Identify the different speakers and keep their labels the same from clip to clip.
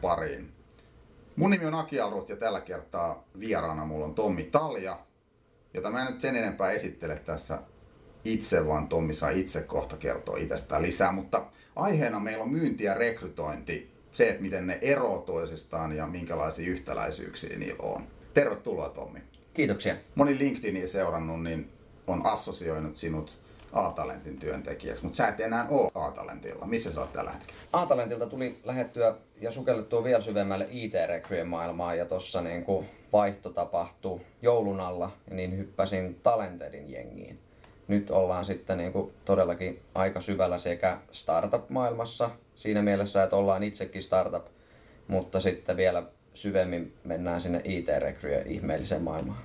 Speaker 1: Pariin. Mun nimi on Aki Alrut ja tällä kertaa vieraana mulla on Tommi Talja, jota mä en nyt sen enempää esittele tässä itse, vaan Tommi saa itse kohta kertoa itsestään lisää. Mutta aiheena meillä on myynti ja rekrytointi, se, että miten ne eroavat toisistaan ja minkälaisia yhtäläisyyksiä niillä on. Tervetuloa Tommi.
Speaker 2: Kiitoksia.
Speaker 1: Moni LinkedInia seurannut, niin on assosioinut sinut A-talentin työntekijäksi, mutta sä et enää ole A-talentilla. Missä sä oot tällä hetkellä?
Speaker 2: A-talentilta tuli lähettyä ja sukellettua vielä syvemmälle IT-rekryjen maailmaan ja tossa niin vaihto tapahtui joulun alla, niin hyppäsin Talentedin jengiin. Nyt ollaan sitten niin kuin todellakin aika syvällä sekä startup-maailmassa siinä mielessä, että ollaan itsekin startup, mutta sitten vielä syvemmin mennään sinne IT-rekryjen ihmeelliseen maailmaan.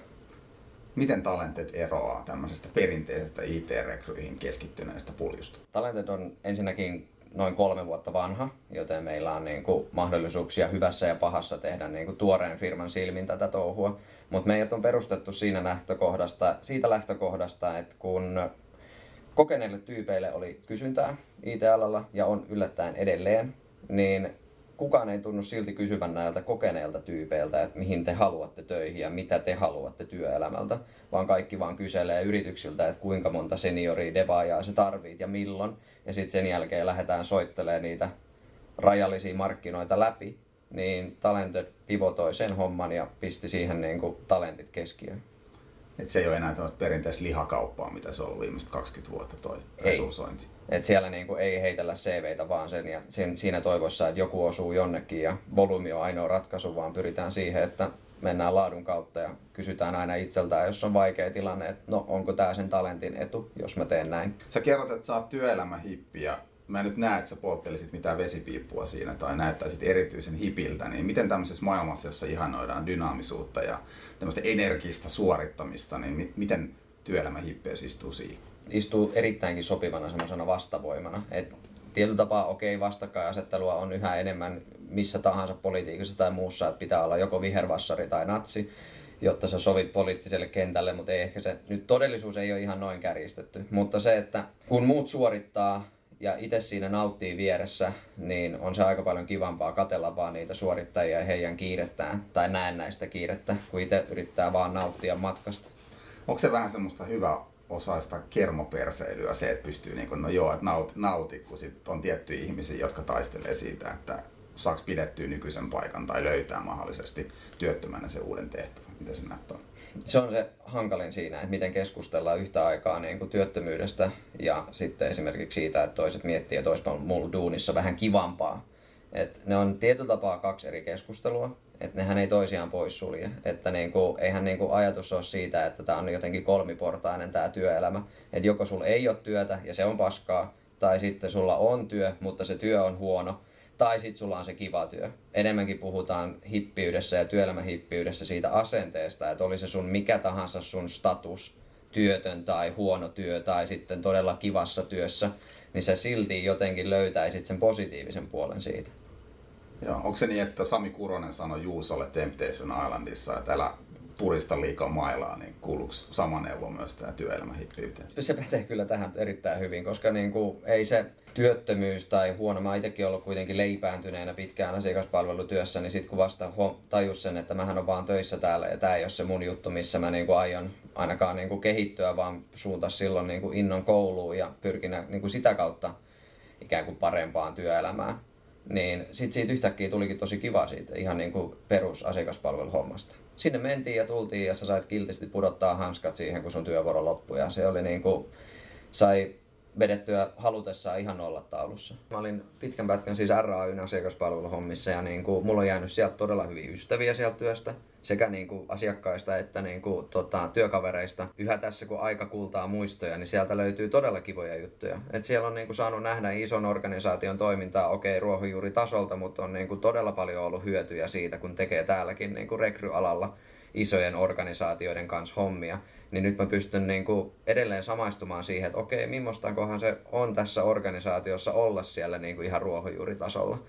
Speaker 1: Miten Talented eroaa tämmöisestä perinteisestä IT-rekryihin keskittyneestä puljusta?
Speaker 2: Talented on ensinnäkin noin kolme vuotta vanha, joten meillä on niin kuin mahdollisuuksia hyvässä ja pahassa tehdä niin kuin tuoreen firman silmin tätä touhua. Mutta meidät on perustettu siinä lähtökohdasta, siitä lähtökohdasta, että kun kokeneille tyypeille oli kysyntää IT-alalla ja on yllättäen edelleen, niin kukaan ei tunnu silti kysyvän näiltä kokeneilta tyypeiltä, että mihin te haluatte töihin ja mitä te haluatte työelämältä, vaan kaikki vaan kyselee yrityksiltä, että kuinka monta senioria devaajaa se tarvit ja milloin. Ja sitten sen jälkeen lähdetään soittelemaan niitä rajallisia markkinoita läpi, niin Talented pivotoi sen homman ja pisti siihen niin kuin talentit keskiöön.
Speaker 1: Et se ei ole enää tämmöistä perinteistä lihakauppaa, mitä se on ollut viimeiset 20 vuotta toi resursointi.
Speaker 2: Et siellä niinku ei heitellä CVitä vaan sen ja sen, siinä toivossa, että joku osuu jonnekin ja volyymi on ainoa ratkaisu, vaan pyritään siihen, että mennään laadun kautta ja kysytään aina itseltään, jos on vaikea tilanne, että no onko tämä sen talentin etu, jos mä teen näin.
Speaker 1: Sä kerrot, että sä oot työelämähippi ja mä en nyt näe, että sä polttelisit mitään vesipiippua siinä tai näyttäisit erityisen hipiltä, niin miten tämmöisessä maailmassa, jossa ihanoidaan dynaamisuutta ja tämmöistä energista suorittamista, niin miten työelämähippeys istuu siihen?
Speaker 2: Istuu erittäinkin sopivana semmoisena vastavoimana. Et tietyllä tapaa okei, okay, vastakkainasettelua on yhä enemmän missä tahansa politiikassa tai muussa, että pitää olla joko vihervassari tai natsi, jotta sä sovit poliittiselle kentälle, mutta ei ehkä se, nyt todellisuus ei ole ihan noin kärjistetty. Mutta se, että kun muut suorittaa ja itse siinä nauttii vieressä, niin on se aika paljon kivampaa katella vaan niitä suorittajia ja heidän kiirettään, tai näen näistä kiirettä, kun itse yrittää vaan nauttia matkasta.
Speaker 1: Onko se vähän semmoista hyvä osaista kermoperseilyä se, että pystyy niin kuin, no joo, että naut, nauti, kun sit on tiettyjä ihmisiä, jotka taistelee siitä, että saaks pidettyä nykyisen paikan tai löytää mahdollisesti työttömänä se uuden tehtävän. Miten se näyttää?
Speaker 2: Se on se hankalin siinä, että miten keskustellaan yhtä aikaa niin kuin työttömyydestä ja sitten esimerkiksi siitä, että toiset miettii, että olisipa mulla duunissa vähän kivampaa. Et ne on tietyllä tapaa kaksi eri keskustelua, että nehän ei toisiaan poissulje. Että niinku, eihän niinku ajatus ole siitä, että tämä on jotenkin kolmiportainen tämä työelämä. Että joko sulla ei ole työtä ja se on paskaa, tai sitten sulla on työ, mutta se työ on huono, tai sitten sulla on se kiva työ. Enemmänkin puhutaan hippiydessä ja työelämähippiydessä siitä asenteesta, että oli se sun mikä tahansa sun status, työtön tai huono työ tai sitten todella kivassa työssä, niin sä silti jotenkin löytäisit sen positiivisen puolen siitä.
Speaker 1: Joo, onko se niin, että Sami Kuronen sanoi Juusolle Temptation Islandissa, että älä purista liikaa mailaa, niin kuuluuko sama neuvo myös tämä työelämähippiyteen?
Speaker 2: Se pätee kyllä tähän erittäin hyvin, koska niin kuin, ei se työttömyys tai huono, mä itsekin ollut kuitenkin leipääntyneenä pitkään asiakaspalvelutyössä, niin sitten kun vasta tajus sen, että mähän on vaan töissä täällä ja tämä ei ole se mun juttu, missä mä niin kuin aion ainakaan niin kuin kehittyä, vaan suunta silloin niin kuin innon kouluun ja pyrkinä niin kuin sitä kautta ikään kuin parempaan työelämään. Niin sitten siitä yhtäkkiä tulikin tosi kiva siitä ihan niin kuin perusasiakaspalveluhommasta sinne mentiin ja tultiin ja sä sait kiltisti pudottaa hanskat siihen, kun sun työvuoro loppui. Ja se oli niin kuin, sai vedettyä halutessaan ihan taulussa. Mä olin pitkän pätkän siis RAYn asiakaspalveluhommissa ja niin kuin, mulla on jäänyt sieltä todella hyviä ystäviä sieltä työstä sekä niin kuin asiakkaista että niin kuin, tota, työkavereista. Yhä tässä kun aika kultaa muistoja, niin sieltä löytyy todella kivoja juttuja. Et siellä on niin kuin, saanut nähdä ison organisaation toimintaa, okei okay, tasolta, mutta on niin kuin, todella paljon ollut hyötyjä siitä, kun tekee täälläkin niin kuin rekryalalla isojen organisaatioiden kanssa hommia niin nyt mä pystyn niin kuin edelleen samaistumaan siihen, että okei, millaistakohan se on tässä organisaatiossa olla siellä niin kuin ihan ruohonjuuritasolla.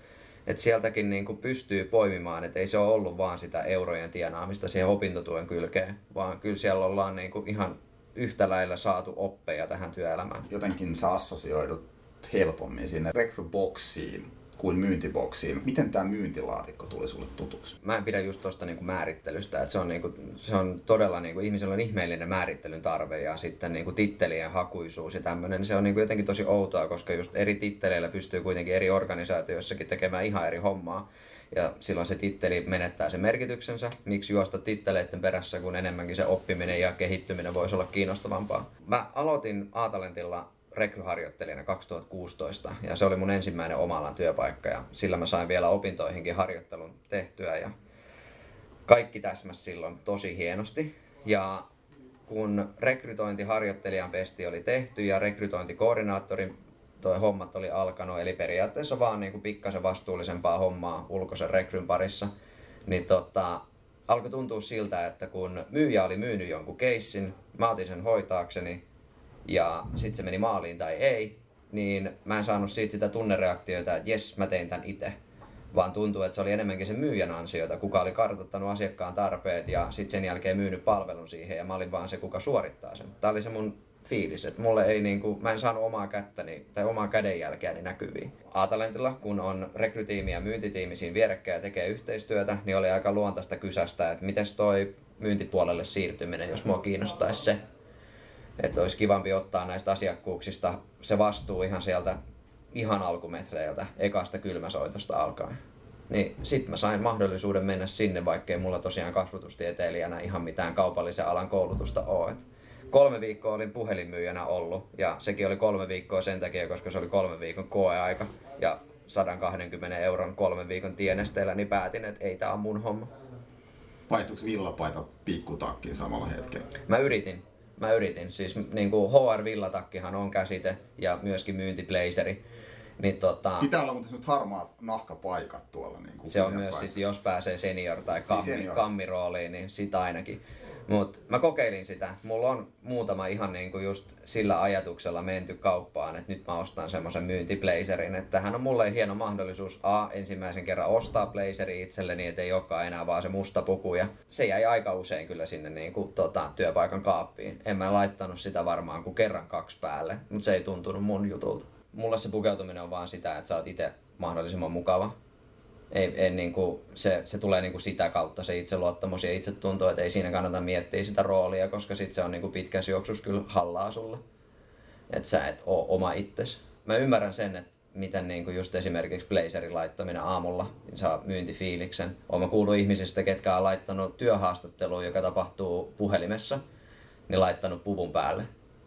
Speaker 2: Että sieltäkin niin kuin pystyy poimimaan, että ei se ole ollut vaan sitä eurojen tienaamista siihen opintotuen kylkeen, vaan kyllä siellä ollaan niin kuin ihan yhtä lailla saatu oppeja tähän työelämään.
Speaker 1: Jotenkin sä assosioidut helpommin sinne rekryboksiin kuin myyntiboksiin. Miten tämä myyntilaatikko tuli sulle tutuksi?
Speaker 2: Mä en pidä just tuosta niinku määrittelystä, että se on, niinku, se on todella, niinku, ihmisellä on ihmeellinen määrittelyn tarve ja sitten niinku tittelien hakuisuus ja tämmöinen, niin se on niinku jotenkin tosi outoa, koska just eri titteleillä pystyy kuitenkin eri organisaatioissakin tekemään ihan eri hommaa. Ja silloin se titteli menettää sen merkityksensä. Miksi juosta titteleiden perässä, kun enemmänkin se oppiminen ja kehittyminen voisi olla kiinnostavampaa. Mä aloitin A-talentilla rekryharjoittelijana 2016 ja se oli mun ensimmäinen omalan työpaikka ja sillä mä sain vielä opintoihinkin harjoittelun tehtyä ja kaikki täsmäs silloin tosi hienosti. Ja kun rekrytointiharjoittelijan pesti oli tehty ja rekrytointikoordinaattorin toi hommat oli alkanut, eli periaatteessa vaan niin kuin pikkasen vastuullisempaa hommaa ulkoisen rekryn parissa, niin tota, alkoi tuntua siltä, että kun myyjä oli myynyt jonkun keissin, mä otin sen hoitaakseni, ja sitten se meni maaliin tai ei, niin mä en saanut siitä sitä tunnereaktiota, että jes, mä tein tämän itse. Vaan tuntuu, että se oli enemmänkin sen myyjän ansiota, kuka oli kartoittanut asiakkaan tarpeet ja sitten sen jälkeen myynyt palvelun siihen ja mä olin vaan se, kuka suorittaa sen. Tämä oli se mun fiilis, että mulle ei niinku, mä en saanut omaa kättäni tai omaa kädenjälkeäni näkyviin. A-talentilla, kun on rekrytiimi ja myyntitiimi siinä vierekkäin ja tekee yhteistyötä, niin oli aika luontaista kysästä, että miten toi myyntipuolelle siirtyminen, jos mua kiinnostaisi se. Että olisi kivampi ottaa näistä asiakkuuksista se vastuu ihan sieltä ihan alkumetreiltä, ekasta kylmäsoitosta alkaen. Niin sit mä sain mahdollisuuden mennä sinne, vaikkei mulla tosiaan kasvatustieteilijänä ihan mitään kaupallisen alan koulutusta ole. Et kolme viikkoa olin puhelinmyyjänä ollut ja sekin oli kolme viikkoa sen takia, koska se oli kolme viikon koeaika ja 120 euron kolmen viikon tienesteellä, niin päätin, että ei tää on mun homma.
Speaker 1: Vaihtuiko villapaita pikkutakkiin samalla hetkellä?
Speaker 2: Mä yritin. Mä yritin. Siis niin kuin HR-villatakkihan on käsite ja myöskin myyntiblazeri. Niin tota,
Speaker 1: Pitää olla muuten harmaat nahkapaikat tuolla. Niin kuin
Speaker 2: se on myös sit, jos pääsee senior tai kammi, niin senior. kammirooliin, niin sitä ainakin. Mutta mä kokeilin sitä. Mulla on muutama ihan niinku just sillä ajatuksella menty kauppaan, että nyt mä ostan semmoisen myyntiplazerin. Että tähän on mulle hieno mahdollisuus A, ensimmäisen kerran ostaa blazeri itselleni, ettei olekaan enää vaan se musta puku. Ja se jäi aika usein kyllä sinne niinku, tota, työpaikan kaappiin. En mä laittanut sitä varmaan kuin kerran kaksi päälle, mutta se ei tuntunut mun jutulta. Mulle se pukeutuminen on vaan sitä, että sä oot itse mahdollisimman mukava ei, ei niin kuin, se, se tulee niin kuin sitä kautta se itseluottamus ja itsetunto, että ei siinä kannata miettiä sitä roolia, koska sit se on niin kuin pitkässä juoksussa kyllä hallaa sulle. Että sä et oo oma itses. Mä ymmärrän sen, että miten niin kuin just esimerkiksi blazerin laittaminen aamulla niin saa myyntifiiliksen. Olen kuullut ihmisistä, ketkä on laittanut työhaastatteluun, joka tapahtuu puhelimessa, niin laittanut puvun päälle.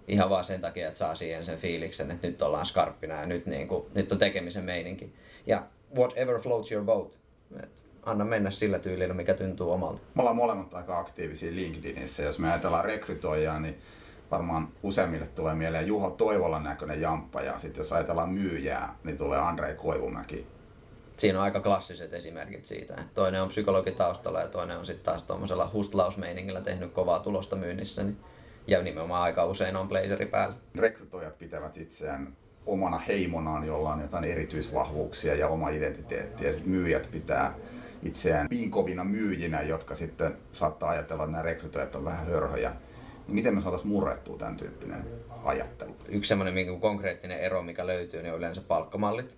Speaker 2: Ihan vaan sen takia, että saa siihen sen fiiliksen, että nyt ollaan skarppina ja nyt, niin kuin, nyt on tekemisen meininki. Ja whatever floats your boat. Et anna mennä sillä tyylillä, mikä tuntuu omalta.
Speaker 1: Me ollaan molemmat aika aktiivisia LinkedInissä. Jos me ajatellaan rekrytoijaa, niin varmaan useimmille tulee mieleen Juho Toivolan näköinen jamppa ja sitten jos ajatellaan myyjää, niin tulee Andrei Koivumäki.
Speaker 2: Siinä on aika klassiset esimerkit siitä. Toinen on psykologi taustalla ja toinen on sitten taas tuommoisella hustlausmeiningillä tehnyt kovaa tulosta myynnissä. Niin ja nimenomaan aika usein on blazeri päällä.
Speaker 1: Rekrytoijat pitävät itseään omana heimonaan, jolla on jotain erityisvahvuuksia ja oma identiteetti. Ja sitten myyjät pitää itseään piinkovina myyjinä, jotka sitten saattaa ajatella, että nämä rekrytoijat on vähän hörhöjä. Niin miten me saataisiin murrettua tämän tyyppinen ajattelu?
Speaker 2: Yksi semmoinen konkreettinen ero, mikä löytyy, niin on yleensä palkkamallit.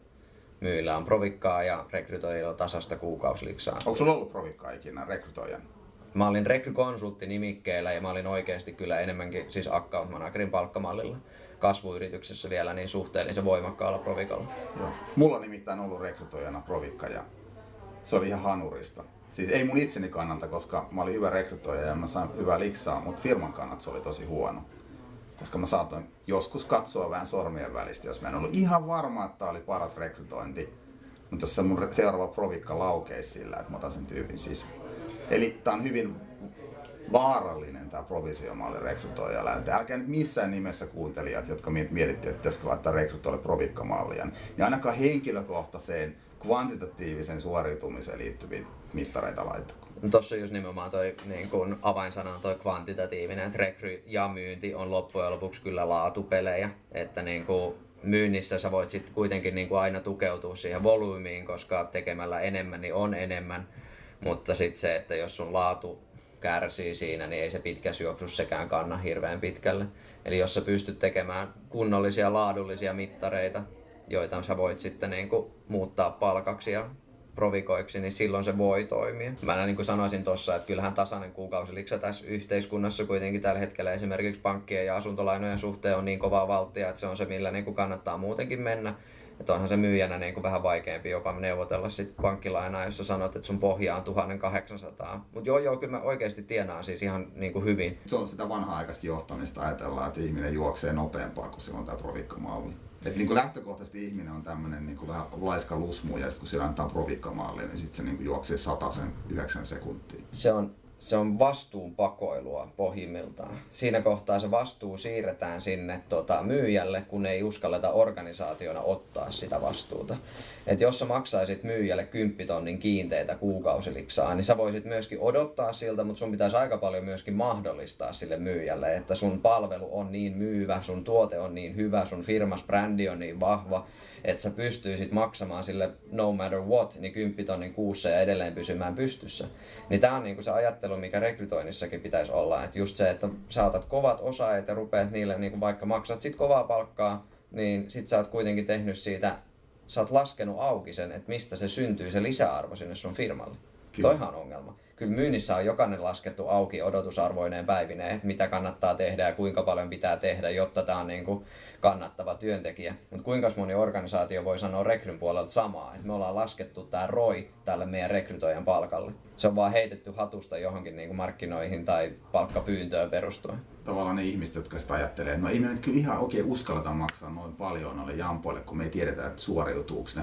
Speaker 2: Myyjillä on provikkaa ja rekrytoijilla on tasasta kuukausiliksaa.
Speaker 1: Onko sulla ollut provikkaa ikinä rekrytoijan?
Speaker 2: Mä olin rekrykonsultti nimikkeellä ja mä olin oikeasti kyllä enemmänkin siis account managerin palkkamallilla kasvuyrityksessä vielä niin suhteellisen voimakkaalla provikalla.
Speaker 1: Joo. Mulla on nimittäin ollut rekrytoijana provikka ja se oli ihan hanurista. Siis ei mun itseni kannalta, koska mä olin hyvä rekrytoija ja mä sain hyvää liksaa, mutta firman kannalta se oli tosi huono. Koska mä saatoin joskus katsoa vähän sormien välistä, jos mä en ollut ihan varma, että tämä oli paras rekrytointi. Mutta jos se mun seuraava provikka laukeisi sillä, että mä otan sen tyypin sisään. Eli tää on hyvin vaarallinen tämä provisiomalli rekrytoijalle. Älkää nyt missään nimessä kuuntelijat, jotka mietitte, että pitäisikö laittaa rekrytoille provikkamallia, niin ainakaan henkilökohtaiseen kvantitatiivisen suoriutumiseen liittyviä mittareita laittako.
Speaker 2: No Tuossa on just nimenomaan toi niin kun avainsana toi kvantitatiivinen, että rekry ja myynti on loppujen lopuksi kyllä laatupelejä, että niin kuin myynnissä sä voit sitten kuitenkin niin aina tukeutua siihen volyymiin, koska tekemällä enemmän niin on enemmän, mutta sitten se, että jos sun laatu kärsii siinä, niin ei se pitkä juoksussa sekään kanna hirveän pitkälle. Eli jos sä pystyt tekemään kunnollisia laadullisia mittareita joita sä voit sitten niin kuin muuttaa palkaksi ja provikoiksi, niin silloin se voi toimia. Mä niin kuin sanoisin tuossa, että kyllähän tasainen kuukausiliksa tässä yhteiskunnassa kuitenkin tällä hetkellä esimerkiksi pankkien ja asuntolainojen suhteen on niin kovaa valtia, että se on se, millä niin kuin kannattaa muutenkin mennä. Että onhan se myyjänä niin kuin vähän vaikeampi jopa neuvotella sit pankkilainaa, jos sä sanot, että sun pohja on 1800. Mutta joo, joo, kyllä mä oikeasti tienaan siis ihan niin kuin hyvin.
Speaker 1: Se on sitä vanha-aikaista johtamista ajatellaan, että ihminen juoksee nopeampaa, kun se on tämä provikkamalli. Et niin kuin lähtökohtaisesti ihminen on tämmöinen niin kuin vähän laiska lusmu ja sitten kun sillä antaa provikkamalli, niin sitten se niin kuin juoksee sen 9 sekuntia.
Speaker 2: Se on se on vastuun pakoilua pohjimmiltaan. Siinä kohtaa se vastuu siirretään sinne tota, myyjälle, kun ei uskalleta organisaationa ottaa sitä vastuuta. Et jos sä maksaisit myyjälle 10 tonnin kiinteitä kuukausiliksaa, niin sä voisit myöskin odottaa siltä, mutta sun pitäisi aika paljon myöskin mahdollistaa sille myyjälle, että sun palvelu on niin myyvä, sun tuote on niin hyvä, sun firmas brändi on niin vahva, että sä pystyisit maksamaan sille no matter what, niin 10 tonnin kuussa ja edelleen pysymään pystyssä. Niin tämä on niinku se ajattelu, mikä rekrytoinnissakin pitäisi olla. Että just se, että sä otat kovat osaajat ja rupeat niille, niinku vaikka maksat sit kovaa palkkaa, niin sit sä oot kuitenkin tehnyt siitä, sä oot laskenut auki sen, että mistä se syntyy se lisäarvo sinne sun firmalle. Kyllä. Toihan on ongelma kyllä myynnissä on jokainen laskettu auki odotusarvoineen päivineen, että mitä kannattaa tehdä ja kuinka paljon pitää tehdä, jotta tämä on niin kuin kannattava työntekijä. Mutta kuinka moni organisaatio voi sanoa rekryn puolelta samaa, että me ollaan laskettu tämä ROI tälle meidän rekrytoijan palkalle. Se on vaan heitetty hatusta johonkin niin kuin markkinoihin tai palkkapyyntöön perustuen.
Speaker 1: Tavallaan ne ihmiset, jotka sitä ajattelee, että no ei me nyt kyllä ihan oikein uskalleta maksaa noin paljon noille jampoille, kun me ei tiedetä, että suoriutuuko ne.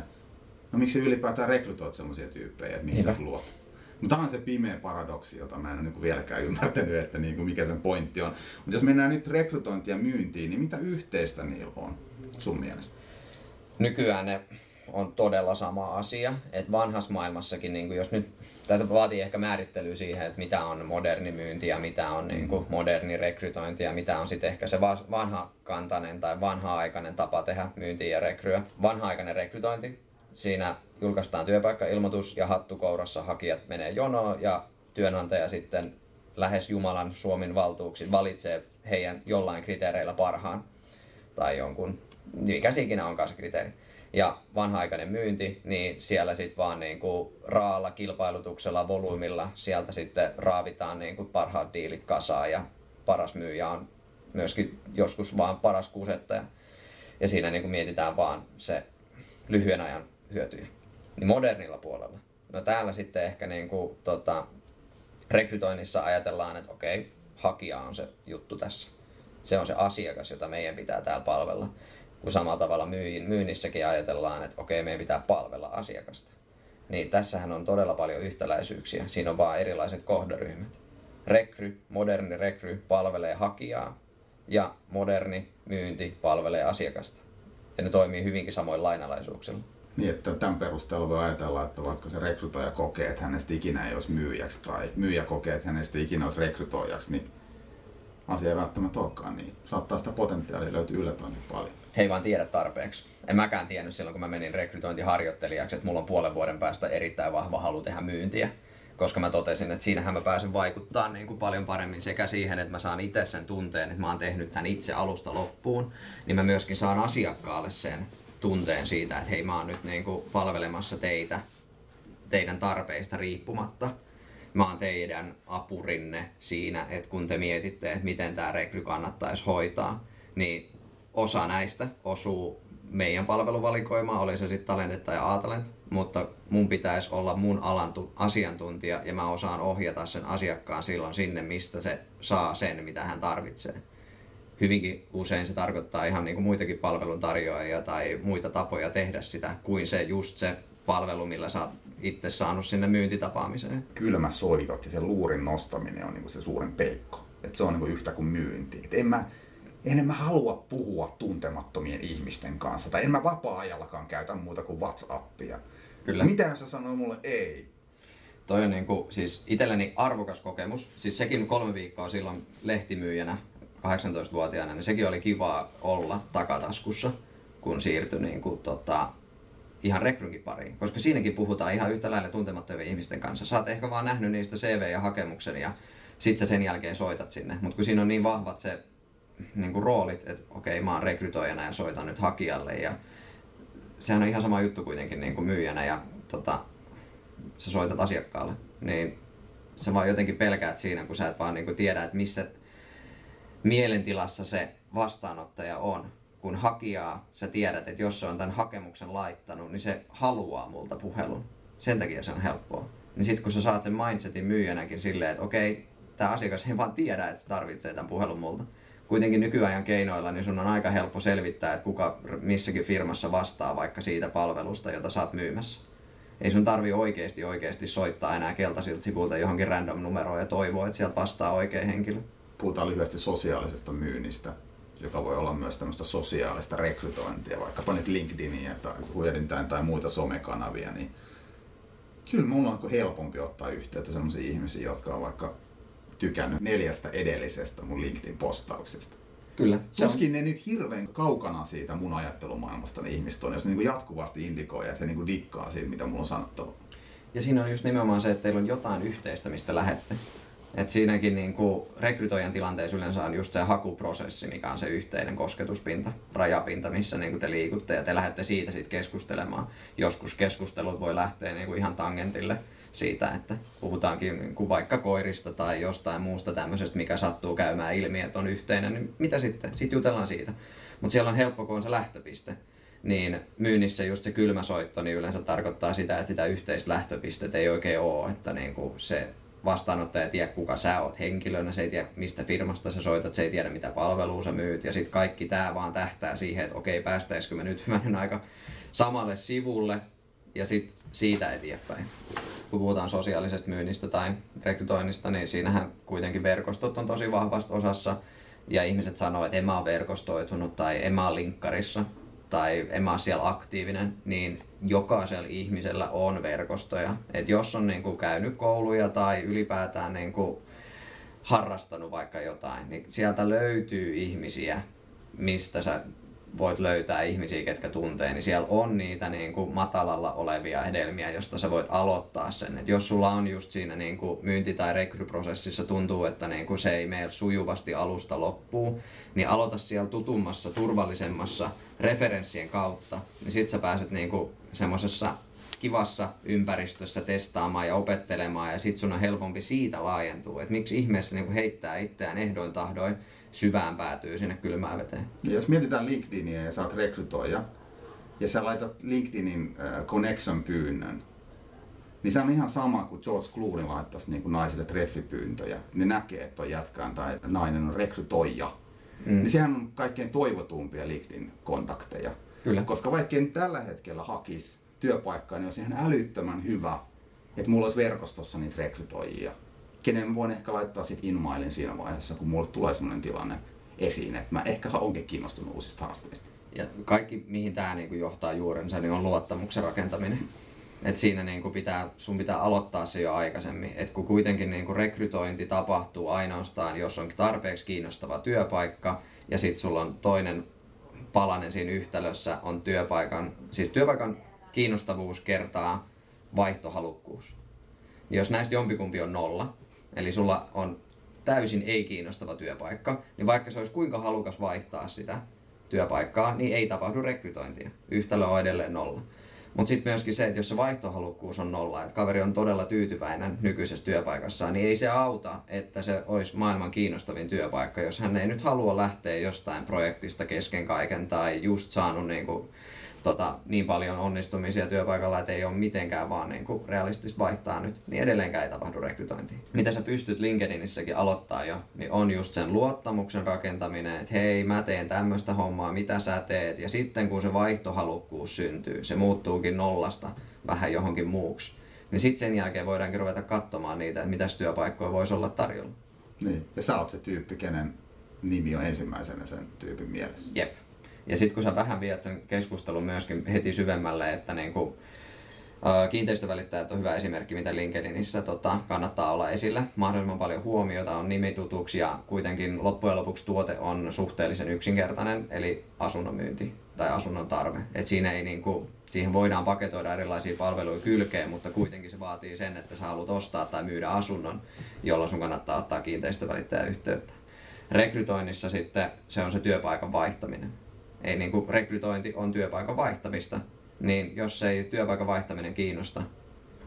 Speaker 1: No miksi ylipäätään rekrytoit sellaisia tyyppejä, että mihin sä luot? Mutta tämä on se pimeä paradoksi, jota mä en ole niin vieläkään ymmärtänyt, että niin kuin mikä sen pointti on. Mutta jos mennään nyt rekrytointia ja myyntiin, niin mitä yhteistä niillä on sun mielestä?
Speaker 2: Nykyään ne on todella sama asia. Että vanhassa maailmassakin, niin kuin jos nyt tätä vaatii ehkä määrittelyä siihen, että mitä on moderni myynti ja mitä on niin kuin moderni rekrytointi ja mitä on sitten ehkä se vanha kantainen tai vanha-aikainen tapa tehdä myyntiä ja rekryä. Vanha-aikainen rekrytointi, siinä julkaistaan työpaikkailmoitus ja hattukourassa hakijat menee jonoon ja työnantaja sitten lähes Jumalan Suomen valtuuksin valitsee heidän jollain kriteereillä parhaan tai jonkun, mikä ikinä onkaan se kriteeri. Ja vanha-aikainen myynti, niin siellä sitten vaan niin kuin raalla kilpailutuksella, volyymilla, sieltä sitten raavitaan niin kuin parhaat diilit kasaan ja paras myyjä on myöskin joskus vaan paras kusettaja. Ja siinä niin kuin mietitään vaan se lyhyen ajan hyötyjä niin modernilla puolella. No täällä sitten ehkä niin kuin, tota, rekrytoinnissa ajatellaan, että okei, hakija on se juttu tässä. Se on se asiakas, jota meidän pitää täällä palvella. Kun samalla tavalla myyin, myynnissäkin ajatellaan, että okei, meidän pitää palvella asiakasta. Niin tässähän on todella paljon yhtäläisyyksiä. Siinä on vaan erilaiset kohderyhmät. Rekry, moderni rekry palvelee hakijaa ja moderni myynti palvelee asiakasta. Ja ne toimii hyvinkin samoin lainalaisuuksilla.
Speaker 1: Niin, että tämän perusteella voi ajatella, että vaikka se rekrytoija kokee, että hänestä ikinä ei olisi myyjäksi, tai myyjä kokee, että hänestä ikinä olisi rekrytoijaksi, niin asia ei välttämättä olekaan niin. Saattaa sitä potentiaalia löytyä yllättävänkin paljon.
Speaker 2: He ei vaan tiedä tarpeeksi. En mäkään tiennyt silloin, kun mä menin rekrytointiharjoittelijaksi, että mulla on puolen vuoden päästä erittäin vahva halu tehdä myyntiä. Koska mä totesin, että siinähän mä pääsen vaikuttaa niin kuin paljon paremmin sekä siihen, että mä saan itse sen tunteen, että mä oon tehnyt tämän itse alusta loppuun, niin mä myöskin saan asiakkaalle sen tunteen siitä, että hei mä oon nyt niin kuin palvelemassa teitä teidän tarpeista riippumatta. Mä oon teidän apurinne siinä, että kun te mietitte, että miten tämä rekry kannattaisi hoitaa, niin osa näistä osuu meidän palveluvalikoimaan, oli se sitten talentet tai A-talent, mutta mun pitäisi olla mun alan asiantuntija ja mä osaan ohjata sen asiakkaan silloin sinne, mistä se saa sen, mitä hän tarvitsee hyvinkin usein se tarkoittaa ihan niin kuin muitakin palveluntarjoajia tai muita tapoja tehdä sitä, kuin se just se palvelu, millä sä oot itse saanut sinne myyntitapaamiseen.
Speaker 1: Kylmä soitot ja se luurin nostaminen on niin kuin se suurin peikko. Et se on niin kuin yhtä kuin myynti. Et en, mä, en mä halua puhua tuntemattomien ihmisten kanssa, tai en mä vapaa-ajallakaan käytä muuta kuin WhatsAppia. Kyllä. Mitä jos sä sanoo mulle ei?
Speaker 2: Toi on niinku, siis itselleni arvokas kokemus. Siis sekin kolme viikkoa silloin lehtimyyjänä 18-vuotiaana, niin sekin oli kiva olla takataskussa, kun siirtyi niin kuin, tota, ihan rekrynkin pariin. Koska siinäkin puhutaan ihan yhtä lailla tuntemattomien ihmisten kanssa. Sä oot ehkä vaan nähnyt niistä CV ja hakemuksen ja sit sä sen jälkeen soitat sinne. Mutta kun siinä on niin vahvat se niin kuin roolit, että okei mä oon rekrytoijana ja soitan nyt hakijalle ja sehän on ihan sama juttu kuitenkin niin kuin myyjänä ja tota, sä soitat asiakkaalle, niin sä vaan jotenkin pelkäät siinä, kun sä et vaan niin kuin tiedä, että missä mielentilassa se vastaanottaja on. Kun hakijaa sä tiedät, että jos se on tämän hakemuksen laittanut, niin se haluaa multa puhelun. Sen takia se on helppoa. Niin sit kun sä saat sen mindsetin myyjänäkin silleen, että okei, tämä asiakas ei vaan tiedä, että se tarvitsee tämän puhelun multa. Kuitenkin nykyajan keinoilla niin sun on aika helppo selvittää, että kuka missäkin firmassa vastaa vaikka siitä palvelusta, jota oot myymässä. Ei sun tarvi oikeasti oikeasti soittaa enää keltaisilta sivulta johonkin random numeroon ja toivoa, että sieltä vastaa oikea henkilö.
Speaker 1: Puhutaan lyhyesti sosiaalisesta myynnistä, joka voi olla myös tämmöistä sosiaalista rekrytointia, vaikkapa nyt LinkedInia tai hyödyntäen tai muita somekanavia, niin kyllä mulla on helpompi ottaa yhteyttä sellaisiin ihmisiin, jotka on vaikka tykännyt neljästä edellisestä mun LinkedIn-postauksesta.
Speaker 2: Kyllä.
Speaker 1: Tuskin ne nyt hirveän kaukana siitä mun ajattelumaailmasta ne ihmiset on, jos ne niin jatkuvasti indikoi, että he niin dikkaa siitä, mitä mulla on sanottava.
Speaker 2: Ja siinä on just nimenomaan se, että teillä on jotain yhteistä, mistä lähette. Et siinäkin niin kuin rekrytoijan tilanteessa yleensä on just se hakuprosessi, mikä on se yhteinen kosketuspinta, rajapinta, missä niin kuin te liikutte ja te lähdette siitä sitten keskustelemaan. Joskus keskustelut voi lähteä niin kuin ihan tangentille siitä, että puhutaankin niin kuin vaikka koirista tai jostain muusta tämmöisestä, mikä sattuu käymään ilmi, että on yhteinen, niin mitä sitten? Sitten jutellaan siitä. Mutta siellä on helppo, kun on se lähtöpiste. Niin myynnissä just se kylmä soitto niin yleensä tarkoittaa sitä, että sitä yhteistä lähtöpistettä ei oikein ole, että niin kuin se vastaanottaja ei tiedä, kuka sä oot henkilönä, se ei tiedä, mistä firmasta sä soitat, se ei tiedä, mitä palvelua sä myyt, ja sitten kaikki tämä vaan tähtää siihen, että okei, päästäisikö me nyt hyvänen aika samalle sivulle, ja sitten siitä eteenpäin. Kun puhutaan sosiaalisesta myynnistä tai rekrytoinnista, niin siinähän kuitenkin verkostot on tosi vahvasti osassa, ja ihmiset sanoo, että en mä ole verkostoitunut tai en mä ole linkkarissa tai en mä ole siellä aktiivinen, niin jokaisella ihmisellä on verkostoja. Et jos on niin kuin käynyt kouluja tai ylipäätään niin kuin harrastanut vaikka jotain, niin sieltä löytyy ihmisiä, mistä sä voit löytää ihmisiä, ketkä tuntee, niin siellä on niitä niin kuin matalalla olevia hedelmiä, josta sä voit aloittaa sen. Et jos sulla on just siinä niin kuin myynti- tai rekryprosessissa tuntuu, että niin kuin se ei mene sujuvasti alusta loppuun, niin aloita siellä tutummassa, turvallisemmassa referenssien kautta, niin sit sä pääset niin kuin semmoisessa kivassa ympäristössä testaamaan ja opettelemaan ja sit sun on helpompi siitä laajentua. Että miksi ihmeessä niin heittää itseään ehdoin tahdoin syvään päätyy sinne kylmään veteen.
Speaker 1: Ja jos mietitään LinkedInia ja sä oot rekrytoija ja sä laitat LinkedInin äh, connection pyynnön, niin se on ihan sama kuin George Clooney laittaisi niin kuin naisille treffipyyntöjä. Ne näkee, että on jätkään tai nainen on rekrytoija. Mm. Niin sehän on kaikkein toivotumpia LinkedIn-kontakteja.
Speaker 2: Kyllä.
Speaker 1: Koska vaikka en tällä hetkellä hakisi työpaikkaa, niin olisi ihan älyttömän hyvä, että mulla olisi verkostossa niitä rekrytoijia kenen voin ehkä laittaa sit inmailin siinä vaiheessa, kun mulle tulee sellainen tilanne esiin, että mä ehkä onkin kiinnostunut uusista haasteista.
Speaker 2: Ja kaikki, mihin tämä niinku johtaa juurensa, niin on luottamuksen rakentaminen. Et siinä niinku pitää, sun pitää aloittaa se jo aikaisemmin. Et kun kuitenkin niinku rekrytointi tapahtuu ainoastaan, jos on tarpeeksi kiinnostava työpaikka, ja sitten sulla on toinen palanen siinä yhtälössä, on työpaikan, siis työpaikan kiinnostavuus kertaa vaihtohalukkuus. Jos näistä jompikumpi on nolla, eli sulla on täysin ei-kiinnostava työpaikka, niin vaikka se olisi kuinka halukas vaihtaa sitä työpaikkaa, niin ei tapahdu rekrytointia. Yhtälö on edelleen nolla. Mutta sitten myöskin se, että jos se vaihtohalukkuus on nolla, että kaveri on todella tyytyväinen nykyisessä työpaikassaan, niin ei se auta, että se olisi maailman kiinnostavin työpaikka, jos hän ei nyt halua lähteä jostain projektista kesken kaiken tai just saanut niinku tota, niin paljon onnistumisia työpaikalla, että ei ole mitenkään vaan niin kuin realistista vaihtaa nyt, niin edelleenkään ei tapahdu rekrytointia. Mitä sä pystyt LinkedInissäkin aloittaa jo, niin on just sen luottamuksen rakentaminen, että hei mä teen tämmöistä hommaa, mitä sä teet, ja sitten kun se vaihtohalukkuus syntyy, se muuttuukin nollasta vähän johonkin muuksi, niin sitten sen jälkeen voidaankin ruveta katsomaan niitä, että mitä työpaikkoja voisi olla tarjolla.
Speaker 1: Niin, ja sä oot se tyyppi, kenen nimi on ensimmäisenä sen tyypin mielessä.
Speaker 2: Jep. Ja sitten kun sä vähän viet sen keskustelun myöskin heti syvemmälle, että niin kuin, Kiinteistövälittäjät on hyvä esimerkki, mitä LinkedInissä tota, kannattaa olla esillä. Mahdollisimman paljon huomiota on nimitutuksi ja kuitenkin loppujen lopuksi tuote on suhteellisen yksinkertainen, eli asunnon myynti tai asunnon tarve. Et siinä ei niinku, siihen voidaan paketoida erilaisia palveluja kylkeen, mutta kuitenkin se vaatii sen, että sä haluat ostaa tai myydä asunnon, jolloin sun kannattaa ottaa kiinteistövälittäjä yhteyttä. Rekrytoinnissa sitten se on se työpaikan vaihtaminen ei niin kuin rekrytointi on työpaikan vaihtamista, niin jos ei työpaikan vaihtaminen kiinnosta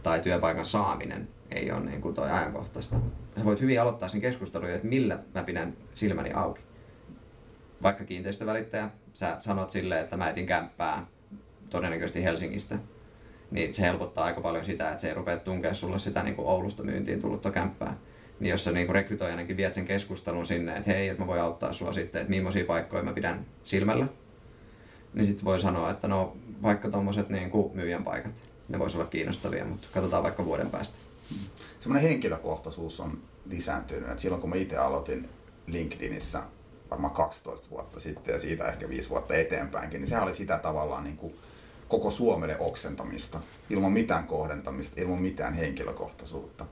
Speaker 2: tai työpaikan saaminen ei ole niin kuin toi ajankohtaista, sä voit hyvin aloittaa sen keskustelun, että millä mä pidän silmäni auki. Vaikka kiinteistövälittäjä, sä sanot silleen, että mä etin kämppää todennäköisesti Helsingistä, niin se helpottaa aika paljon sitä, että se ei rupea tunkea sulle sitä niin kuin Oulusta myyntiin tullutta kämppää. Niin jos sä niin rekrytoijanakin viet sen keskustelun sinne, että hei, että mä voin auttaa sua sitten, että millaisia paikkoja mä pidän silmällä, niin sitten voi sanoa, että no vaikka tuommoiset niin myyjän paikat, ne voisi olla kiinnostavia, mutta katsotaan vaikka vuoden päästä.
Speaker 1: Semmoinen henkilökohtaisuus on lisääntynyt. että silloin kun mä itse aloitin LinkedInissä varmaan 12 vuotta sitten ja siitä ehkä 5 vuotta eteenpäinkin, niin sehän oli sitä tavallaan niin kuin koko Suomelle oksentamista, ilman mitään kohdentamista, ilman mitään henkilökohtaisuutta.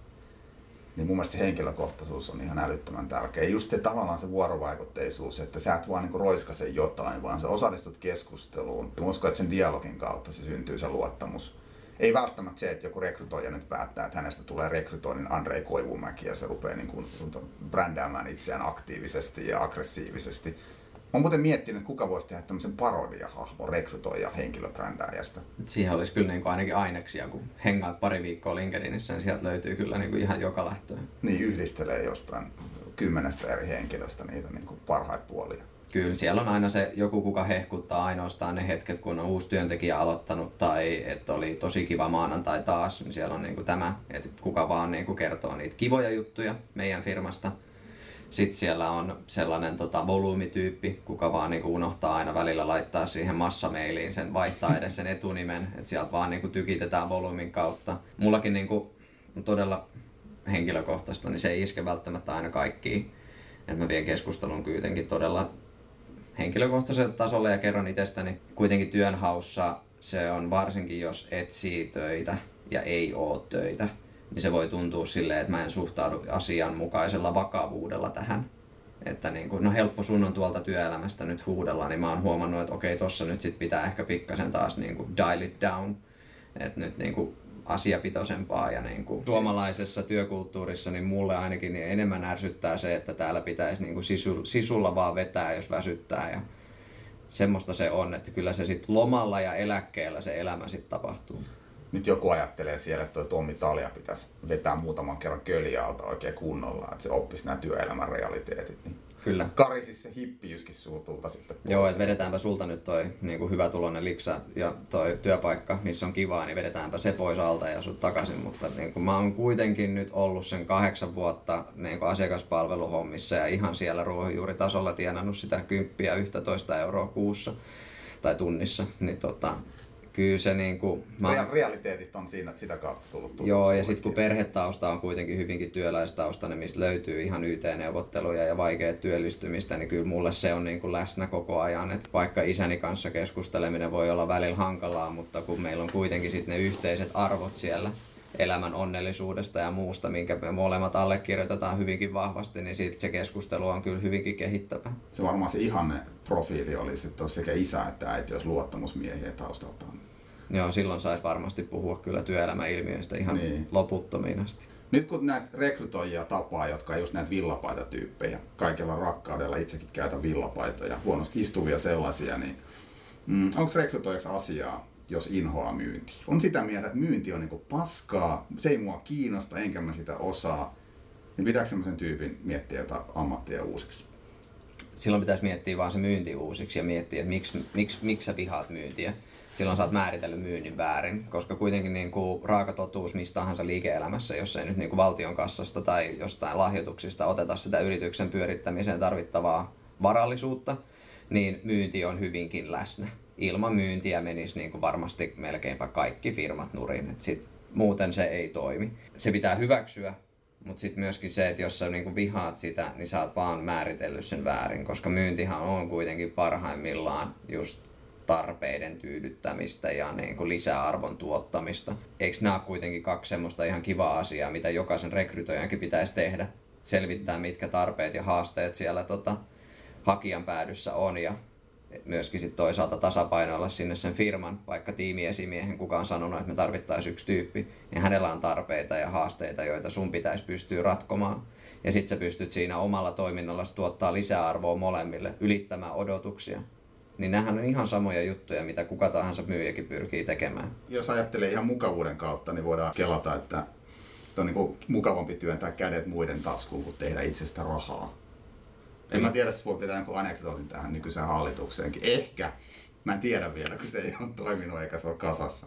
Speaker 1: Niin mun mielestä se henkilökohtaisuus on ihan älyttömän tärkeä. Just se tavallaan se vuorovaikutteisuus, että sä et vaan niin roiskase jotain, vaan sä osallistut keskusteluun. Mä uskon, että sen dialogin kautta se syntyy se luottamus. Ei välttämättä se, että joku rekrytoija nyt päättää, että hänestä tulee rekrytoinnin Andrei Koivumäki ja se rupeaa niin kuin brändäämään itseään aktiivisesti ja aggressiivisesti oon muuten miettinyt, että kuka voisi tehdä tämmöisen parodiahahmon rekrytoija henkilöbrändääjästä.
Speaker 2: Siihen olisi kyllä niin kuin ainakin aineksia, kun hengaat pari viikkoa LinkedInissä, niin sieltä löytyy kyllä niin kuin ihan joka lähtöön.
Speaker 1: Niin, yhdistelee jostain kymmenestä eri henkilöstä niitä niin kuin parhaita puolia.
Speaker 2: Kyllä, siellä on aina se joku, kuka hehkuttaa ainoastaan ne hetket, kun on uusi työntekijä aloittanut tai että oli tosi kiva maanantai taas. Niin siellä on niin kuin tämä, että kuka vaan niin kuin kertoo niitä kivoja juttuja meidän firmasta – sitten siellä on sellainen tota, volyymityyppi, kuka vaan niinku unohtaa aina välillä laittaa siihen massameiliin sen, vaihtaa edes sen etunimen, että sieltä vaan niinku tykitetään volyymin kautta. Mullakin niinku, todella henkilökohtaista, niin se ei iske välttämättä aina kaikkiin. Et mä vien keskustelun kuitenkin todella henkilökohtaiselle tasolle ja kerron itsestäni kuitenkin työnhaussa se on varsinkin jos etsii töitä ja ei oo töitä, niin se voi tuntua silleen, että mä en suhtaudu asianmukaisella vakavuudella tähän. Että niin kuin, no helppo sun on tuolta työelämästä nyt huudella, niin mä oon huomannut, että okei, tossa nyt sit pitää ehkä pikkasen taas niin kuin dial it down. Että nyt niin kuin asiapitoisempaa ja niin kuin suomalaisessa työkulttuurissa niin mulle ainakin niin enemmän ärsyttää se, että täällä pitäisi niin kuin sisu, sisulla vaan vetää, jos väsyttää ja semmoista se on, että kyllä se sitten lomalla ja eläkkeellä se elämä sitten tapahtuu
Speaker 1: nyt joku ajattelee siellä, että Tommi Talia pitäisi vetää muutaman kerran köljaalta oikein kunnolla, että se oppisi nämä työelämän realiteetit. Niin
Speaker 2: Kyllä.
Speaker 1: Karisisi se hippijyskin suutulta sitten
Speaker 2: pois. Joo, että vedetäänpä sulta nyt toi niin kuin hyvä tulonen liksa ja toi työpaikka, missä on kivaa, niin vedetäänpä se pois alta ja sut takaisin. Mutta niin kuin mä oon kuitenkin nyt ollut sen kahdeksan vuotta niin kuin asiakaspalveluhommissa ja ihan siellä ruohonjuuritasolla tienannut sitä kymppiä 11 euroa kuussa tai tunnissa, niin tota, kyllä se niin kuin,
Speaker 1: mä... Realiteetit on siinä, sitä kautta tullut
Speaker 2: tullut Joo, ja sitten kun perhetausta on kuitenkin hyvinkin työläistaustainen, mistä löytyy ihan YT-neuvotteluja ja vaikeaa työllistymistä, niin kyllä mulle se on niin kuin läsnä koko ajan. Et vaikka isäni kanssa keskusteleminen voi olla välillä hankalaa, mutta kun meillä on kuitenkin sitten ne yhteiset arvot siellä, elämän onnellisuudesta ja muusta, minkä me molemmat allekirjoitetaan hyvinkin vahvasti, niin siitä se keskustelu on kyllä hyvinkin kehittävä.
Speaker 1: Se varmaan se ihanne profiili olisi, että sekä isä että äiti olisi luottamusmiehiä taustaltaan.
Speaker 2: Joo, silloin saisi varmasti puhua kyllä työelämäilmiöistä ihan niin. loputtomiin asti.
Speaker 1: Nyt kun näitä rekrytoijia tapaa, jotka on just näitä villapaitatyyppejä, kaikella rakkaudella itsekin käytä villapaitoja, huonosti istuvia sellaisia, niin mm, onko rekrytoijaksi asiaa, jos inhoaa myynti? On sitä mieltä, että myynti on niinku paskaa, se ei mua kiinnosta, enkä mä sitä osaa. Niin pitääkö semmoisen tyypin miettiä jotain ammattia uusiksi?
Speaker 2: Silloin pitäisi miettiä vaan se myynti uusiksi ja miettiä, että miksi, miksi, miksi sä vihaat myyntiä silloin sä oot määritellyt myynnin väärin, koska kuitenkin niin kuin raaka totuus mistä tahansa liike-elämässä, jos ei nyt niin kuin valtion kassasta tai jostain lahjoituksista oteta sitä yrityksen pyörittämiseen tarvittavaa varallisuutta, niin myynti on hyvinkin läsnä. Ilman myyntiä menisi niin kuin varmasti melkeinpä kaikki firmat nurin, et sit, muuten se ei toimi. Se pitää hyväksyä, mutta sitten myöskin se, että jos sä niinku vihaat sitä, niin sä oot vaan määritellyt sen väärin, koska myyntihan on kuitenkin parhaimmillaan just tarpeiden tyydyttämistä ja niin kuin lisäarvon tuottamista. Eikö nämä ole kuitenkin kaksi semmoista ihan kivaa asiaa, mitä jokaisen rekrytoijankin pitäisi tehdä? Selvittää, mitkä tarpeet ja haasteet siellä tota, hakijan päädyssä on ja myöskin sit toisaalta tasapainoilla sinne sen firman, vaikka tiimiesimiehen kukaan sanonut, että me tarvittaisiin yksi tyyppi, niin hänellä on tarpeita ja haasteita, joita sun pitäisi pystyä ratkomaan. Ja sitten sä pystyt siinä omalla toiminnalla tuottaa lisäarvoa molemmille, ylittämään odotuksia niin nämähän on ihan samoja juttuja, mitä kuka tahansa myyjäkin pyrkii tekemään.
Speaker 1: Jos ajattelee ihan mukavuuden kautta, niin voidaan kelata, että on niin kuin mukavampi työntää kädet muiden taskuun kuin tehdä itsestä rahaa. En mä tiedä, jos voi pitää jonkun anekdootin tähän nykyiseen hallitukseenkin. Ehkä. Mä en tiedä vielä, kun se ei ole toiminut eikä se ole kasassa.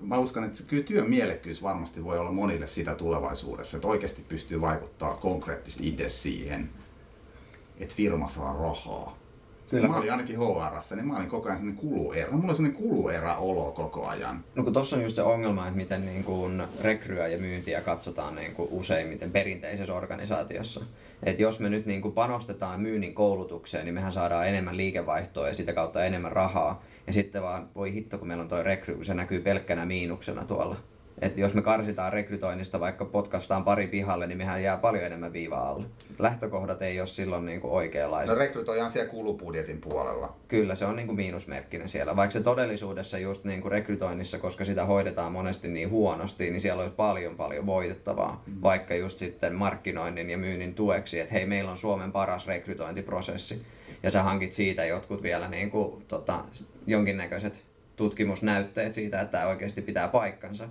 Speaker 1: Mä uskon, että kyllä työn mielekkyys varmasti voi olla monille sitä tulevaisuudessa, että oikeasti pystyy vaikuttaa konkreettisesti itse siihen, että firma saa rahaa. Kyllä. Mä olin ainakin HRassa, niin mä olin koko ajan sellainen kuluerä. Mulla oli sellainen kuluerä olo koko ajan.
Speaker 2: No kun tossa on just se ongelma, että miten niin kuin rekryä ja myyntiä katsotaan niin kuin useimmiten perinteisessä organisaatiossa. Et jos me nyt niin kuin panostetaan myynnin koulutukseen, niin mehän saadaan enemmän liikevaihtoa ja sitä kautta enemmän rahaa. Ja sitten vaan, voi hitto, kun meillä on toi rekry, se näkyy pelkkänä miinuksena tuolla että jos me karsitaan rekrytoinnista, vaikka podcastaan pari pihalle, niin mehän jää paljon enemmän viivaa alle. Lähtökohdat ei ole silloin niin kuin oikeanlaisia.
Speaker 1: No rekrytoidaan siellä kulubudjetin puolella.
Speaker 2: Kyllä, se on niin kuin miinusmerkkinen siellä. Vaikka se todellisuudessa just niin kuin rekrytoinnissa, koska sitä hoidetaan monesti niin huonosti, niin siellä olisi paljon paljon voitettavaa. Mm. Vaikka just sitten markkinoinnin ja myynnin tueksi, että hei, meillä on Suomen paras rekrytointiprosessi. Ja sä hankit siitä jotkut vielä niin kuin, tota, jonkinnäköiset tutkimusnäytteet siitä, että tämä oikeasti pitää paikkansa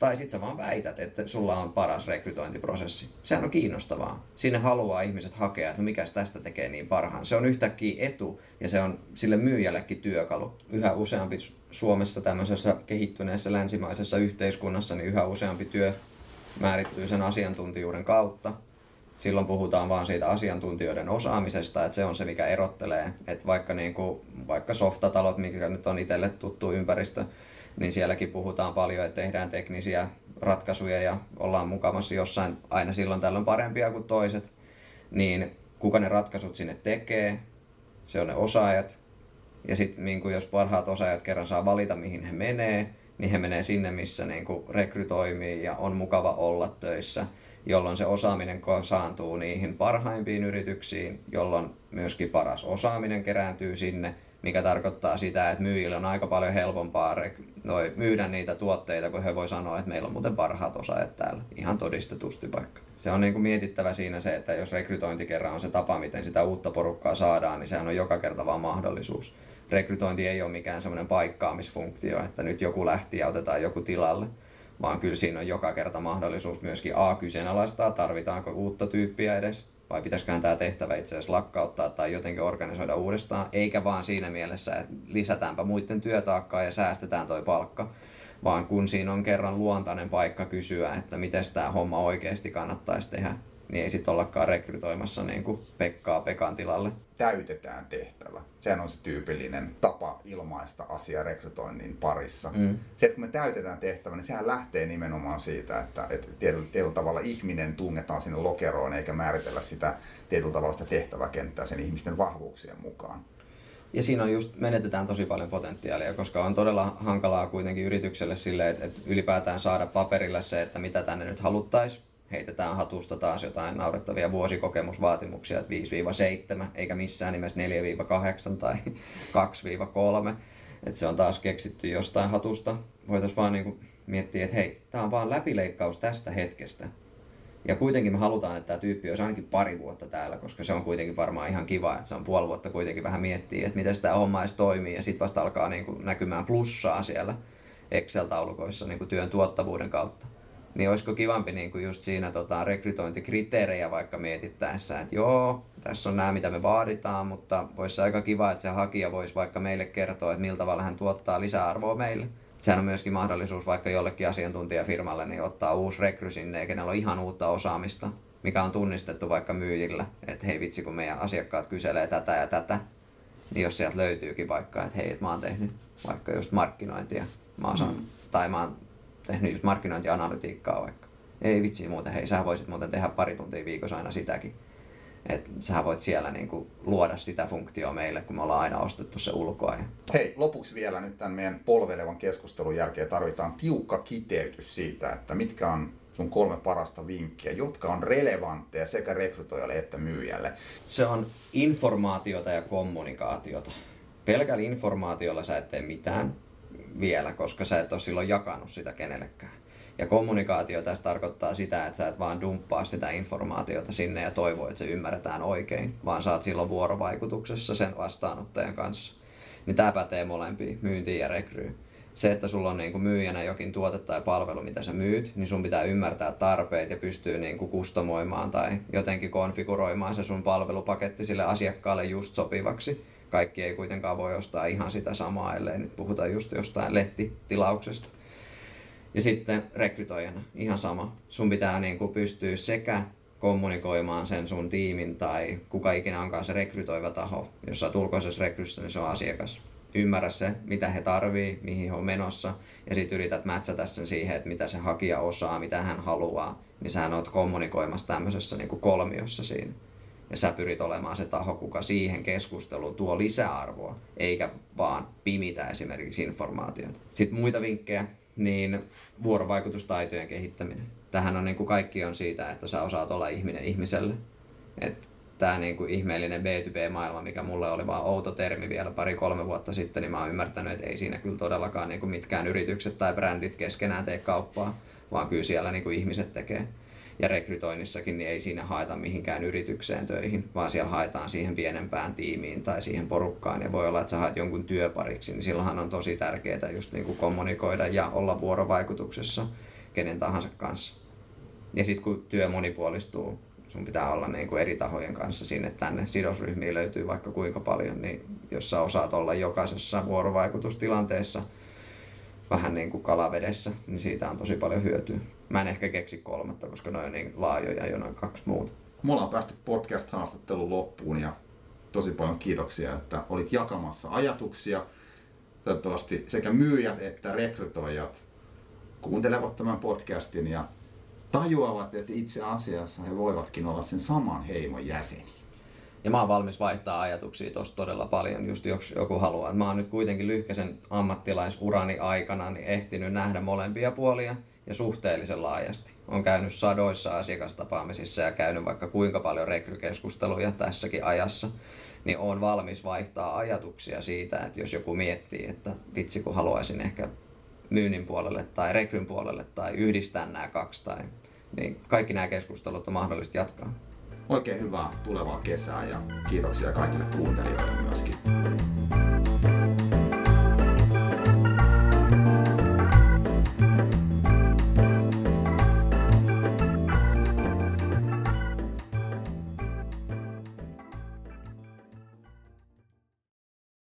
Speaker 2: tai sitten sä vaan väität, että sulla on paras rekrytointiprosessi. Sehän on kiinnostavaa. Sinne haluaa ihmiset hakea, että no mikä tästä tekee niin parhaan. Se on yhtäkkiä etu ja se on sille myyjällekin työkalu. Yhä useampi Suomessa tämmöisessä kehittyneessä länsimaisessa yhteiskunnassa, niin yhä useampi työ määrittyy sen asiantuntijuuden kautta. Silloin puhutaan vaan siitä asiantuntijoiden osaamisesta, että se on se, mikä erottelee. Että vaikka, niin kuin, vaikka softatalot, mikä nyt on itselle tuttu ympäristö, niin sielläkin puhutaan paljon, että tehdään teknisiä ratkaisuja ja ollaan mukavasti jossain aina silloin tällöin parempia kuin toiset, niin kuka ne ratkaisut sinne tekee, se on ne osaajat. Ja sitten niin jos parhaat osaajat kerran saa valita, mihin he menee, niin he menee sinne, missä niin kuin rekry toimii ja on mukava olla töissä, jolloin se osaaminen saantuu niihin parhaimpiin yrityksiin, jolloin myöskin paras osaaminen kerääntyy sinne, mikä tarkoittaa sitä, että myyjille on aika paljon helpompaa noi, myydä niitä tuotteita, kun he voi sanoa, että meillä on muuten parhaat osaajat täällä, ihan todistetusti vaikka. Se on niin kuin mietittävä siinä se, että jos rekrytointi kerran on se tapa, miten sitä uutta porukkaa saadaan, niin sehän on joka kerta vaan mahdollisuus. Rekrytointi ei ole mikään semmoinen paikkaamisfunktio, että nyt joku lähti ja otetaan joku tilalle, vaan kyllä siinä on joka kerta mahdollisuus myöskin A kyseenalaistaa, tarvitaanko uutta tyyppiä edes, vai pitäisiköhän tämä tehtävä itse asiassa lakkauttaa tai jotenkin organisoida uudestaan, eikä vaan siinä mielessä, että lisätäänpä muiden työtaakkaa ja säästetään toi palkka, vaan kun siinä on kerran luontainen paikka kysyä, että miten tämä homma oikeasti kannattaisi tehdä, niin ei sitten ollakaan rekrytoimassa niin kuin Pekkaa Pekan tilalle.
Speaker 1: Täytetään tehtävä. Sehän on se tyypillinen tapa ilmaista asia rekrytoinnin parissa. Mm. Se, että kun me täytetään tehtävä, niin sehän lähtee nimenomaan siitä, että, että tietyllä, tietyllä tavalla ihminen tungetaan sinne lokeroon eikä määritellä sitä tietyllä tavalla sitä tehtäväkenttää sen ihmisten vahvuuksien mukaan.
Speaker 2: Ja siinä on just, menetetään tosi paljon potentiaalia, koska on todella hankalaa kuitenkin yritykselle sille, että, että ylipäätään saada paperille se, että mitä tänne nyt haluttaisiin heitetään hatusta taas jotain naurettavia vuosikokemusvaatimuksia, että 5-7, eikä missään nimessä 4-8 tai 2-3. Että se on taas keksitty jostain hatusta. Voitaisiin vaan niin miettiä, että hei, tämä on vaan läpileikkaus tästä hetkestä. Ja kuitenkin me halutaan, että tämä tyyppi olisi ainakin pari vuotta täällä, koska se on kuitenkin varmaan ihan kiva, että se on puoli vuotta kuitenkin vähän miettiä, että miten tämä homma edes toimii. Ja sitten vasta alkaa niin kuin näkymään plussaa siellä Excel-taulukoissa niin kuin työn tuottavuuden kautta niin olisiko kivampi niin kuin just siinä tota, rekrytointikriteerejä vaikka mietittäessä, että joo, tässä on nämä mitä me vaaditaan, mutta voisi aika kiva, että se hakija voisi vaikka meille kertoa, että miltä tavalla hän tuottaa lisäarvoa meille. Sehän on myöskin mahdollisuus vaikka jollekin asiantuntijafirmalle niin ottaa uusi rekry sinne, kenellä on ihan uutta osaamista, mikä on tunnistettu vaikka myyjillä, että hei vitsi kun meidän asiakkaat kyselee tätä ja tätä, niin jos sieltä löytyykin vaikka, että hei, että mä oon tehnyt vaikka just markkinointia, mä osaan, mm. tai mä oon tehnyt just markkinointianalytiikkaa vaikka. Ei vitsi muuten, hei, sä voisit muuten tehdä pari tuntia viikossa aina sitäkin. Että sä voit siellä niinku luoda sitä funktioa meille, kun me ollaan aina ostettu se ulkoa.
Speaker 1: Hei, lopuksi vielä nyt tämän meidän polvelevan keskustelun jälkeen tarvitaan tiukka kiteytys siitä, että mitkä on sun kolme parasta vinkkiä, jotka on relevantteja sekä rekrytoijalle että myyjälle.
Speaker 2: Se on informaatiota ja kommunikaatiota. Pelkällä informaatiolla sä et tee mitään vielä, koska sä et ole silloin jakanut sitä kenellekään. Ja kommunikaatio tässä tarkoittaa sitä, että sä et vaan dumppaa sitä informaatiota sinne ja toivo, että se ymmärretään oikein, vaan saat silloin vuorovaikutuksessa sen vastaanottajan kanssa. Niin tämä pätee molempiin, myyntiin ja rekryyn. Se, että sulla on niin kuin myyjänä jokin tuote tai palvelu, mitä sä myyt, niin sun pitää ymmärtää tarpeet ja pystyy niin kuin kustomoimaan tai jotenkin konfiguroimaan se sun palvelupaketti sille asiakkaalle just sopivaksi. Kaikki ei kuitenkaan voi ostaa ihan sitä samaa, ellei nyt puhuta just jostain lehtitilauksesta. Ja sitten rekrytoijana ihan sama. Sun pitää niin kuin pystyä sekä kommunikoimaan sen sun tiimin tai kuka ikinä onkaan se rekrytoiva taho. Jos sä oot ulkoisessa rekryssä, niin se on asiakas. Ymmärrä se, mitä he tarvii, mihin he on menossa, ja sitten yrität matchata sen siihen, että mitä se hakija osaa, mitä hän haluaa, niin sä oot kommunikoimassa tämmöisessä niin kuin kolmiossa siinä. Ja sä pyrit olemaan se taho, kuka siihen keskusteluun tuo lisäarvoa, eikä vaan pimitä esimerkiksi informaatiota. Sitten muita vinkkejä, niin vuorovaikutustaitojen kehittäminen. Tähän on niin kuin kaikki on siitä, että sä osaat olla ihminen ihmiselle. Että tämä niin kuin ihmeellinen B2B-maailma, mikä mulle oli vaan outo termi vielä pari-kolme vuotta sitten, niin mä oon ymmärtänyt, että ei siinä kyllä todellakaan niin kuin mitkään yritykset tai brändit keskenään tee kauppaa, vaan kyllä siellä niin kuin ihmiset tekee. Ja rekrytoinnissakin niin ei siinä haeta mihinkään yritykseen töihin, vaan siellä haetaan siihen pienempään tiimiin tai siihen porukkaan. Ja voi olla, että sä haet jonkun työpariksi, niin silloinhan on tosi tärkeää just niin kuin kommunikoida ja olla vuorovaikutuksessa kenen tahansa kanssa. Ja sitten kun työ monipuolistuu, sun pitää olla niin kuin eri tahojen kanssa sinne tänne. Sidosryhmiä löytyy vaikka kuinka paljon, niin jos sä osaat olla jokaisessa vuorovaikutustilanteessa vähän niin kuin kalavedessä, niin siitä on tosi paljon hyötyä. Mä en ehkä keksi kolmatta, koska ne on niin laajoja jo noin kaksi muuta.
Speaker 1: Me ollaan päästy podcast-haastattelun loppuun ja tosi paljon kiitoksia, että olit jakamassa ajatuksia. Toivottavasti sekä myyjät että rekrytoijat kuuntelevat tämän podcastin ja tajuavat, että itse asiassa he voivatkin olla sen saman heimon jäseniä.
Speaker 2: Ja mä oon valmis vaihtaa ajatuksia tosta todella paljon, just jos joku haluaa. Mä oon nyt kuitenkin lyhkäisen ammattilaisurani aikana niin ehtinyt nähdä molempia puolia ja suhteellisen laajasti. On käynyt sadoissa asiakastapaamisissa ja käynyt vaikka kuinka paljon rekrykeskusteluja tässäkin ajassa. Niin on valmis vaihtaa ajatuksia siitä, että jos joku miettii, että vitsi kun haluaisin ehkä myynnin puolelle tai rekryn puolelle tai yhdistää nämä kaksi tai niin kaikki nämä keskustelut on mahdollista jatkaa.
Speaker 1: Oikein hyvää tulevaa kesää ja kiitoksia kaikille kuuntelijoille myöskin.